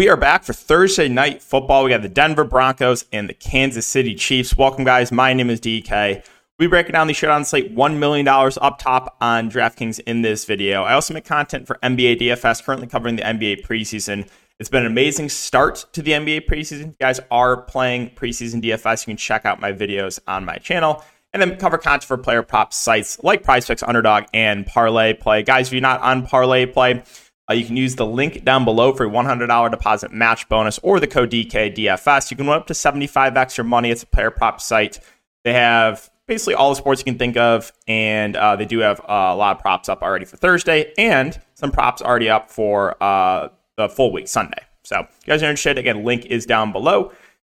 We are back for Thursday night football. We got the Denver Broncos and the Kansas City Chiefs. Welcome, guys. My name is DK. We breaking down the showdown slate $1 million up top on DraftKings in this video. I also make content for NBA DFS, currently covering the NBA preseason. It's been an amazing start to the NBA preseason. If you guys are playing preseason DFS, you can check out my videos on my channel. And then cover content for player prop sites like PrizePicks, Underdog, and Parlay Play. Guys, if you're not on Parlay Play, uh, you can use the link down below for a $100 deposit match bonus or the code DKDFS. You can win up to 75 extra money. It's a player prop site. They have basically all the sports you can think of, and uh, they do have uh, a lot of props up already for Thursday and some props already up for uh, the full week Sunday. So, if you guys are interested, again, link is down below.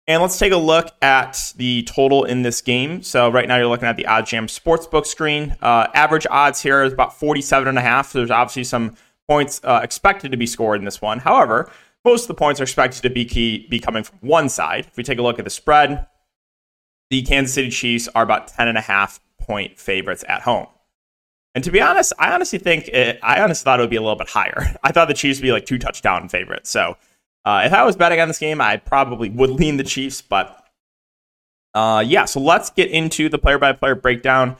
And let's take a look at the total in this game. So right now you're looking at the OddsJam Sportsbook screen. Uh, average odds here is about 47 and a half. So there's obviously some points uh, expected to be scored in this one. However, most of the points are expected to be key, be coming from one side. If we take a look at the spread, the Kansas City Chiefs are about 10 and a half point favorites at home. And to be honest, I honestly think it, I honestly thought it would be a little bit higher. I thought the Chiefs would be like two touchdown favorites. So uh, if I was betting on this game, I probably would lean the Chiefs. But uh, yeah, so let's get into the player by player breakdown.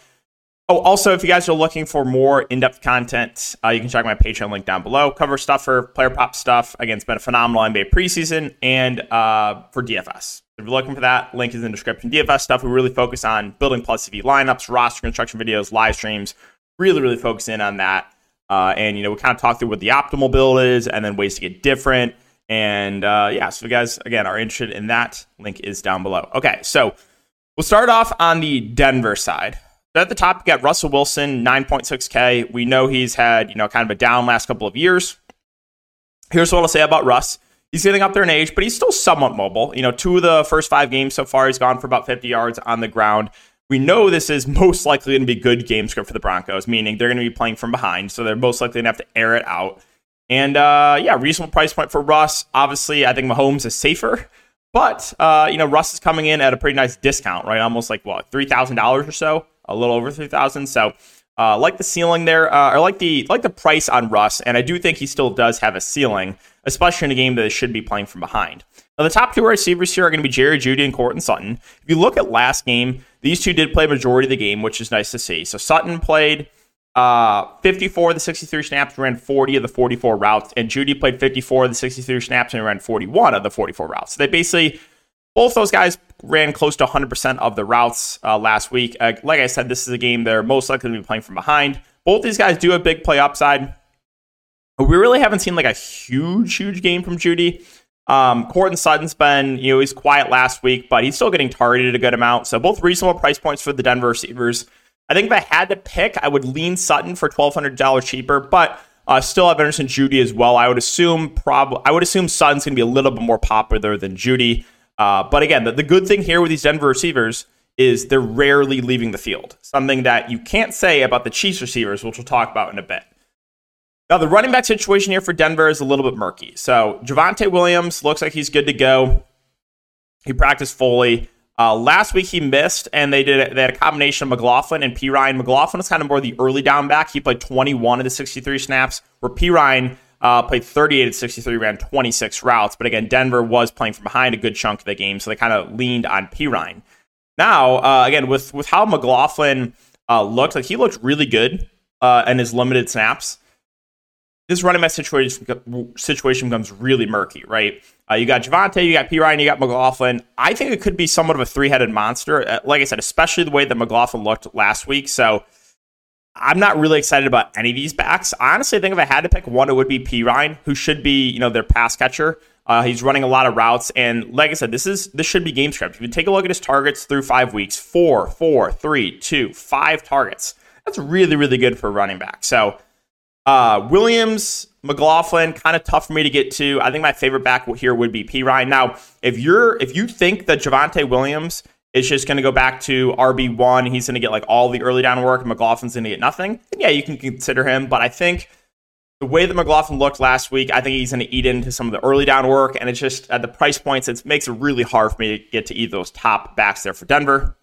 Oh, also, if you guys are looking for more in depth content, uh, you can check my Patreon link down below. Cover stuff for player prop stuff. Again, it's been a phenomenal NBA preseason and uh, for DFS. If you're looking for that, link is in the description. DFS stuff, we really focus on building plus CV lineups, roster construction videos, live streams. Really, really focus in on that. Uh, and, you know, we kind of talk through what the optimal build is and then ways to get different. And uh, yeah, so if you guys, again, are interested in that, link is down below. Okay, so we'll start off on the Denver side at the top, you got Russell Wilson, 9.6K. We know he's had, you know, kind of a down last couple of years. Here's what I'll say about Russ. He's getting up there in age, but he's still somewhat mobile. You know, two of the first five games so far, he's gone for about 50 yards on the ground. We know this is most likely going to be good game script for the Broncos, meaning they're going to be playing from behind, so they're most likely going to have to air it out. And uh, yeah, reasonable price point for Russ. Obviously, I think Mahomes is safer, but uh, you know, Russ is coming in at a pretty nice discount, right? Almost like what three thousand dollars or so a little over 3000 So uh, like the ceiling there, uh, or like the like the price on Russ, and I do think he still does have a ceiling, especially in a game that should be playing from behind. Now, the top two receivers here are going to be Jerry Jeudy and Courtland Sutton. If you look at last game, these two did play majority of the game, which is nice to see. So Sutton played uh, 54 of the 63 snaps, ran 40 of the 44 routes, and Jeudy played 54 of the 63 snaps and ran 41 of the 44 routes. So they basically both those guys ran close to 100% of the routes uh, last week. Uh, like I said, this is a game they're most likely to be playing from behind. Both these guys do have big play upside. We really haven't seen like a huge, huge game from Jeudy. Um, Courtland Sutton's been, you know, he's quiet last week, but he's still getting targeted a good amount. So both reasonable price points for the Denver receivers. I think if I had to pick, I would lean Sutton for twelve hundred dollars cheaper, but uh, still have interest in Jeudy as well. I would assume prob I would assume Sutton's going to be a little bit more popular than Jeudy. Uh, but again, the, the good thing here with these Denver receivers is they're rarely leaving the field, something that you can't say about the Chiefs receivers, which we'll talk about in a bit. Now, the running back situation here for Denver is a little bit murky. So, Javonte Williams looks like he's good to go. He practiced fully. Uh, last week he missed, and they did they had a combination of McLaughlin and Perine. McLaughlin was kind of more the early down back. He played 21 of the 63 snaps, where Perine uh, played 38 at 63, ran 26 routes. But again, Denver was playing from behind a good chunk of the game, so they kind of leaned on Perine. Now, uh, again, with with how McLaughlin uh, looked, like he looked really good uh, in his limited snaps. This running back situation situation becomes really murky, right? Uh, you got Javonte, you got Perine, you got McLaughlin. I think it could be somewhat of a three headed monster. Uh, like I said, especially the way that McLaughlin looked last week. So I'm not really excited about any of these backs. I honestly think if I had to pick one, it would be Perine, who should be, you know, their pass catcher. Uh, he's running a lot of routes, and like I said, this is this should be game script. If you take a look at his targets through five weeks, four, four, three, two, five targets. That's really, really good for running back. So uh, Williams, McLaughlin, kind of tough for me to get to. I think my favorite back here would be Perine. Now, if you're if you think that Javonte Williams is just going to go back to RB1. He's going to get like all the early down work. McLaughlin's going to get nothing. And yeah, you can consider him, but I think the way that McLaughlin looked last week, I think he's going to eat into some of the early down work. And it's just at the price points, it makes it really hard for me to get to either those top backs there for Denver.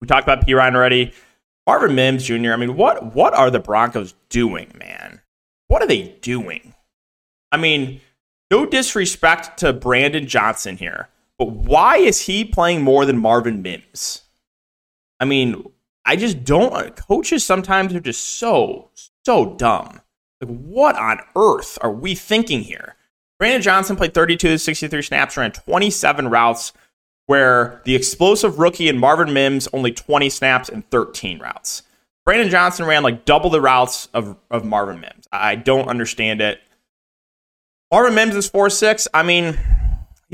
We talked about Perine already. Marvin Mims Jr. I mean, what what are the Broncos doing, man? What are they doing? I mean, no disrespect to Brandon Johnson here, but why is he playing more than Marvin Mims? I mean, I just don't. Coaches sometimes are just so, so dumb. Like, what on earth are we thinking here? Brandon Johnson played 32 to 63 snaps, ran 27 routes, where the explosive rookie and Marvin Mims only 20 snaps and 13 routes. Brandon Johnson ran like double the routes of, of Marvin Mims. I don't understand it. Marvin Mims is 4 6. I mean,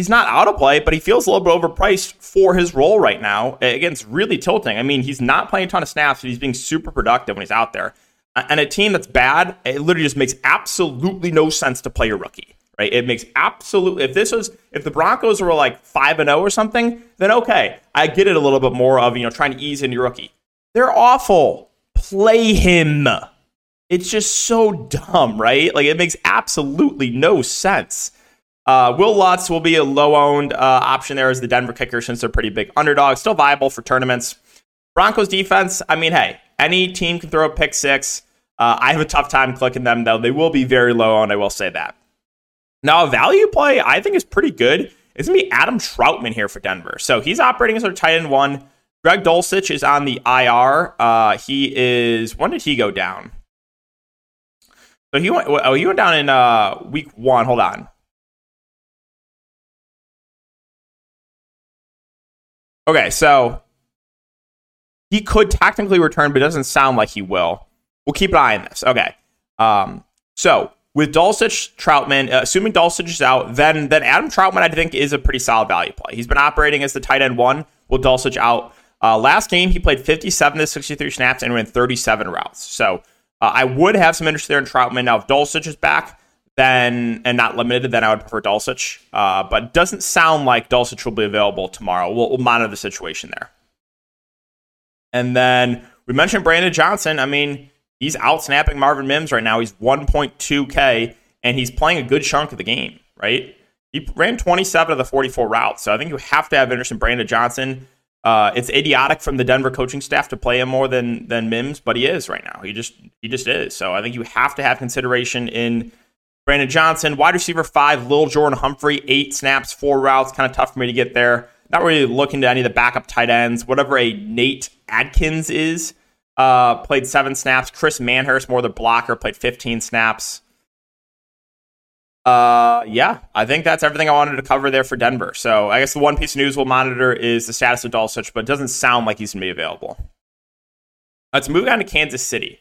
he's not out of play, but he feels a little bit overpriced for his role right now. Again, it's really tilting. I mean, he's not playing a ton of snaps, but he's being super productive when he's out there. And a team that's bad, it literally just makes absolutely no sense to play a rookie. Right? It makes absolutely if this was if the Broncos were like five and zero oh or something, then okay, I get it a little bit more of you know trying to ease into your rookie. They're awful. Play him. It's just so dumb, right? Like it makes absolutely no sense. Uh, Wil Lutz will be a low owned uh, option there as the Denver kicker since they're pretty big underdogs. Still viable for tournaments. Broncos defense, I mean, hey, any team can throw a pick six. Uh, I have a tough time clicking them, though. They will be very low owned, I will say that. Now, a value play I think is pretty good. It's going to be Adam Trautman here for Denver. So he's operating as our tight end one. Greg Dulcich is on the IR. Uh, he is, when did he go down? So he went, oh, he went down in uh, week one. Hold on. Okay, so he could technically return, but it doesn't sound like he will. We'll keep an eye on this. Okay. Um, so with Dulcich, Trautman, uh, assuming Dulcich is out, then then Adam Trautman I think, is a pretty solid value play. He's been operating as the tight end one with Dulcich out. Uh, last game, he played 57 to 63 snaps and ran 37 routes. So uh, I would have some interest there in Trautman. Now, if Dulcich is back, then and not limited, then I would prefer Dulcich. Uh, but doesn't sound like Dulcich will be available tomorrow. We'll, we'll monitor the situation there. And then we mentioned Brandon Johnson. I mean, he's out snapping Marvin Mims right now. He's 1.2K, and he's playing a good chunk of the game, right? He ran 27 of the 44 routes. So I think you have to have interest in Brandon Johnson. Uh, it's idiotic from the Denver coaching staff to play him more than than Mims, but he is right now. He just he just is. So I think you have to have consideration in Brandon Johnson, wide receiver five, Lil Jordan Humphrey, eight snaps, four routes. Kind of tough for me to get there. Not really looking to any of the backup tight ends. Whatever a Nate Adkins is, uh, played seven snaps. Chris Manhertz, more the blocker, played 15 snaps. Uh, yeah, I think that's everything I wanted to cover there for Denver. So I guess the one piece of news we'll monitor is the status of Dulcich, but it doesn't sound like he's going to be available. Let's move on to Kansas City.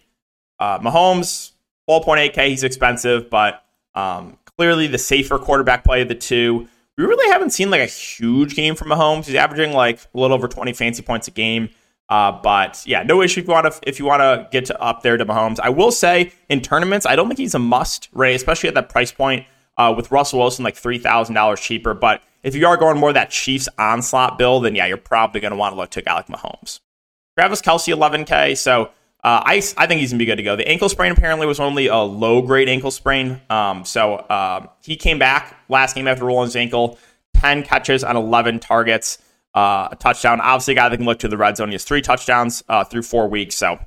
Uh, Mahomes, 12.8K, he's expensive, but um, clearly the safer quarterback play of the two. We really haven't seen like a huge game from Mahomes. He's averaging like a little over 20 fancy points a game. Uh, but yeah, no issue if you want to if you want to get to up there to Mahomes. I will say in tournaments, I don't think he's a must, Ray, especially at that price point uh, with Russell Wilson like three thousand dollars cheaper. But if you are going more that Chiefs onslaught bill, then yeah, you're probably going to want to look to a guy like Mahomes. Travis Kelce, 11K. So uh, I, I think he's gonna be good to go. The ankle sprain apparently was only a low grade ankle sprain. Um, so uh, he came back last game after rolling his ankle, 10 catches on 11 targets uh, a touchdown. Obviously, a guy that can look to the red zone. He has three touchdowns uh, through four weeks. So,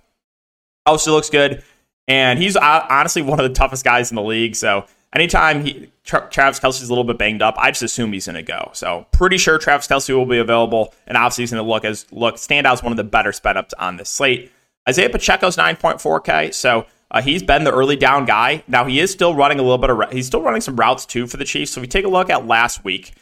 obviously, looks good. And he's uh, honestly one of the toughest guys in the league. So, anytime he, Tra- Travis Kelce's a little bit banged up, I just assume he's to go. So, pretty sure Travis Kelce will be available. And obviously, he's to look as look stand out as one of the better sped ups on this slate. Isaiah Pacheco's 9.4K. So, uh, he's been the early down guy. Now he is still running a little bit of he's still running some routes too for the Chiefs. So if we take a look at last week,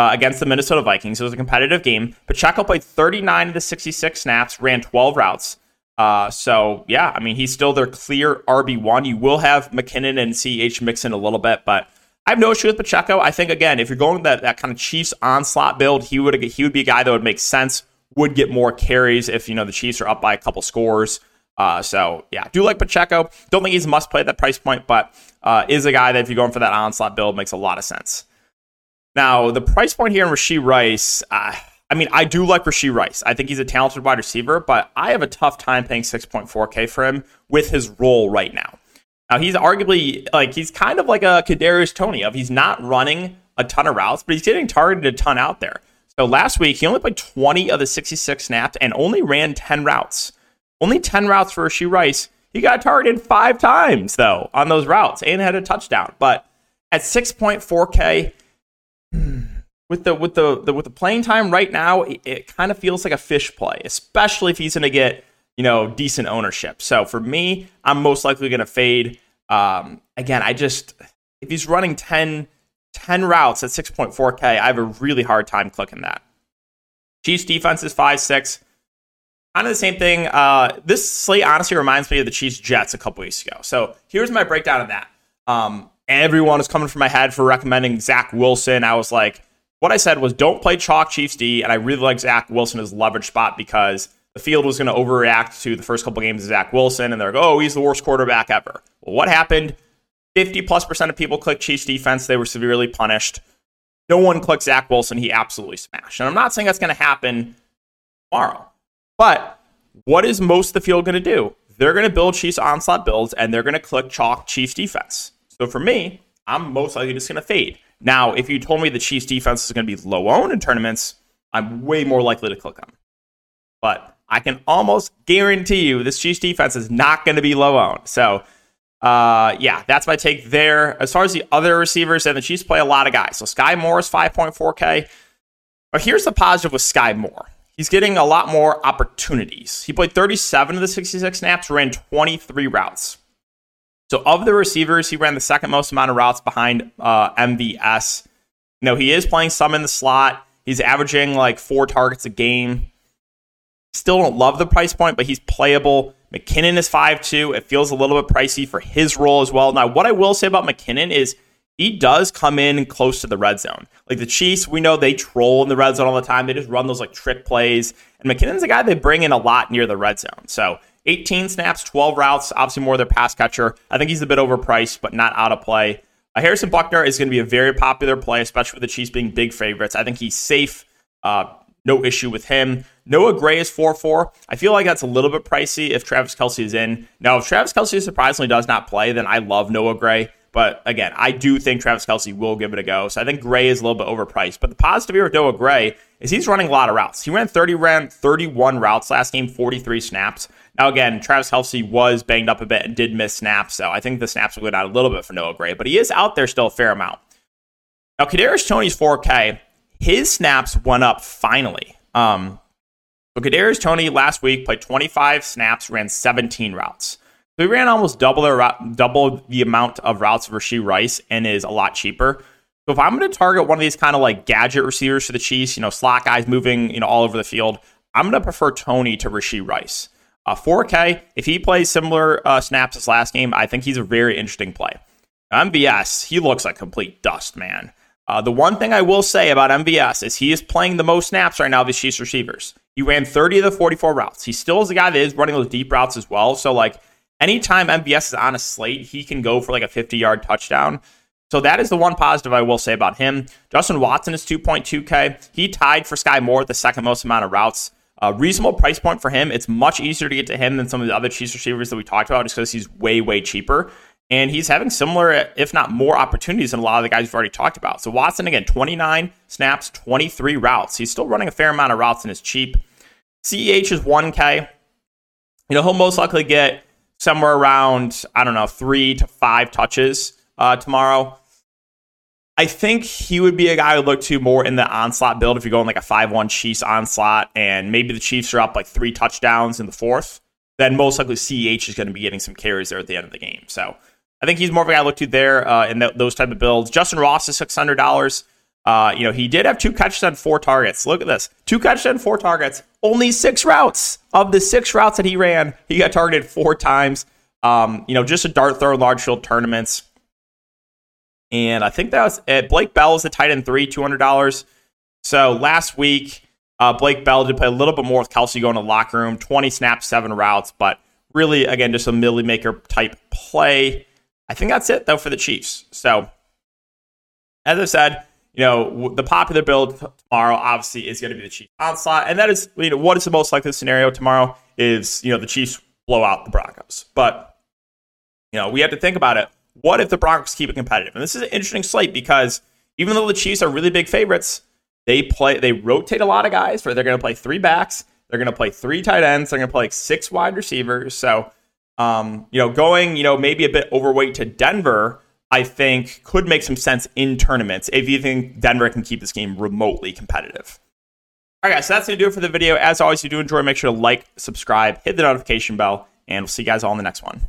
uh, against the Minnesota Vikings. It was a competitive game. Pacheco played 39 of the 66 snaps, ran 12 routes. Uh, so yeah, I mean he's still their clear RB one. You will have McKinnon and CEH mix in a little bit, but I have no issue with Pacheco. I think again, if you're going that that kind of Chiefs onslaught build, he would he would be a guy that would make sense. Would get more carries if you know the Chiefs are up by a couple scores. Uh, so yeah, do like Pacheco. Don't think he's a must play at that price point, but uh, is a guy that if you're going for that onslaught build makes a lot of sense. Now, the price point here in Rashee Rice, uh, I mean, I do like Rashee Rice. I think he's a talented wide receiver, but I have a tough time paying 6.4K for him with his role right now. Now, he's arguably like he's kind of like a Kadarius Toney of he's not running a ton of routes, but he's getting targeted a ton out there. So last week he only played 20 of the 66 snaps and only ran 10 routes. Only 10 routes for Rashee Rice. He got targeted five times though on those routes and had a touchdown. But at 6.4K, with the with the, the with the playing time right now, it, it kind of feels like a fish play, especially if he's going to get you know decent ownership. So for me, I'm most likely going to fade. Um, again, I just if he's running 10, 10 routes at 6.4K, I have a really hard time clicking that. Chiefs defense is five six. Kind of the same thing. Uh, this slate honestly reminds me of the Chiefs Jets a couple weeks ago. So here's my breakdown of that. Um, everyone is coming from my head for recommending Zach Wilson. I was like, what I said was don't play chalk Chiefs D, and I really like Zach Wilson as leverage spot because the field was going to overreact to the first couple games of Zach Wilson, and they're like, oh, he's the worst quarterback ever. Well, what happened? 50 plus percent of people click Chiefs defense. They were severely punished. No one clicked Zach Wilson. He absolutely smashed. And I'm not saying that's going to happen tomorrow. But what is most the field going to do? They're going to build Chiefs onslaught builds and they're going to click chalk Chiefs defense. So for me, I'm most likely just going to fade. Now, if you told me the Chiefs defense is going to be low owned in tournaments, I'm way more likely to click them. But I can almost guarantee you this Chiefs defense is not going to be low owned. So, uh, yeah, that's my take there. As far as the other receivers, and the Chiefs play a lot of guys. So Skyy Moore is 5.4K. But here's the positive with Skyy Moore he's getting a lot more opportunities. He played 37 of the 66 snaps, ran 23 routes. So of the receivers, he ran the second most amount of routes behind uh, MVS. Know, he is playing some in the slot. He's averaging like four targets a game. Still don't love the price point, but he's playable. McKinnon is 5'2. It feels a little bit pricey for his role as well. Now, what I will say about McKinnon is he does come in close to the red zone. Like the Chiefs, we know they troll in the red zone all the time. They just run those like trick plays. And McKinnon's a guy they bring in a lot near the red zone. So 18 snaps, 12 routes, obviously more of their pass catcher. I think he's a bit overpriced, but not out of play. Uh, Harrison Butker is going to be a very popular play, especially with the Chiefs being big favorites. I think he's safe. Uh, no issue with him. Noah Gray is 4 4. I feel like that's a little bit pricey if Travis Kelce is in. Now, if Travis Kelce surprisingly does not play, then I love Noah Gray. But again, I do think Travis Kelce will give it a go. So I think Gray is a little bit overpriced. But the positive here with Noah Gray is he's running a lot of routes. He ran 30 ran 31 routes last game, 43 snaps. Now again, Travis Kelce was banged up a bit and did miss snaps, so I think the snaps will go down a little bit for Noah Gray, but he is out there still a fair amount. Now Kadarius Toney's 4K, his snaps went up finally. Um, so Kadarius Toney last week played 25 snaps, ran 17 routes. So he ran almost double the double the amount of routes of Rashee Rice and is a lot cheaper. So if I'm going to target one of these kind of like gadget receivers for the Chiefs, you know, slot guys moving, you know, all over the field, I'm going to prefer Toney to Rashee Rice. Uh, 4K, if he plays similar uh, snaps as last game, I think he's a very interesting play. MVS, he looks like complete dust, man. Uh, the one thing I will say about MVS is he is playing the most snaps right now of his Chiefs receivers. He ran 30 of the 44 routes. He still is a guy that is running those deep routes as well. So, like, anytime MVS is on a slate, he can go for like a 50 yard touchdown. So that is the one positive I will say about him. Justin Watson is 2.2K. He tied for Skyy Moore the second most amount of routes. A reasonable price point for him. It's much easier to get to him than some of the other Chiefs receivers that we talked about just because he's way, way cheaper. And he's having similar, if not more, opportunities than a lot of the guys we've already talked about. So Watson, again, 29 snaps, 23 routes. He's still running a fair amount of routes and is cheap. CEH is 1K. You know, he'll most likely get somewhere around, I don't know, three to five touches uh, tomorrow. I think he would be a guy I would look to more in the onslaught build if you're going like a 5 1 Chiefs onslaught and maybe the Chiefs are up like three touchdowns in the fourth. Then most likely CEH is going to be getting some carries there at the end of the game. So I think he's more of a guy I look to there uh, in th- those type of builds. Justin Ross is $600. Uh, you know, he did have two catches on four targets. Look at this. Two catches on four targets, only six routes. Of the six routes that he ran, he got targeted four times. Um, you know, just a dart throw in large field tournaments. And I think that was it. Blake Bell is the tight end three, $200. So last week, uh, Blake Bell did play a little bit more with Kelce going to locker room, 20 snaps, seven routes, but really, again, just a milli maker type play. I think that's it, though, for the Chiefs. So, as I said, you know, the popular build tomorrow obviously is going to be the Chiefs onslaught. And that is, you know, what is the most likely scenario tomorrow is, you know, the Chiefs blow out the Broncos. But, you know, we have to think about it. What if the Broncos keep it competitive? And this is an interesting slate because even though the Chiefs are really big favorites, they play, they rotate a lot of guys. For they're going to play three backs, they're going to play three tight ends, they're going to play like six wide receivers. So, um, you know, going, you know, maybe a bit overweight to Denver I think could make some sense in tournaments if you think Denver can keep this game remotely competitive. All right, guys, so that's going to do it for the video. As always, if you do enjoy, make sure to like, subscribe, hit the notification bell, and we'll see you guys all in the next one.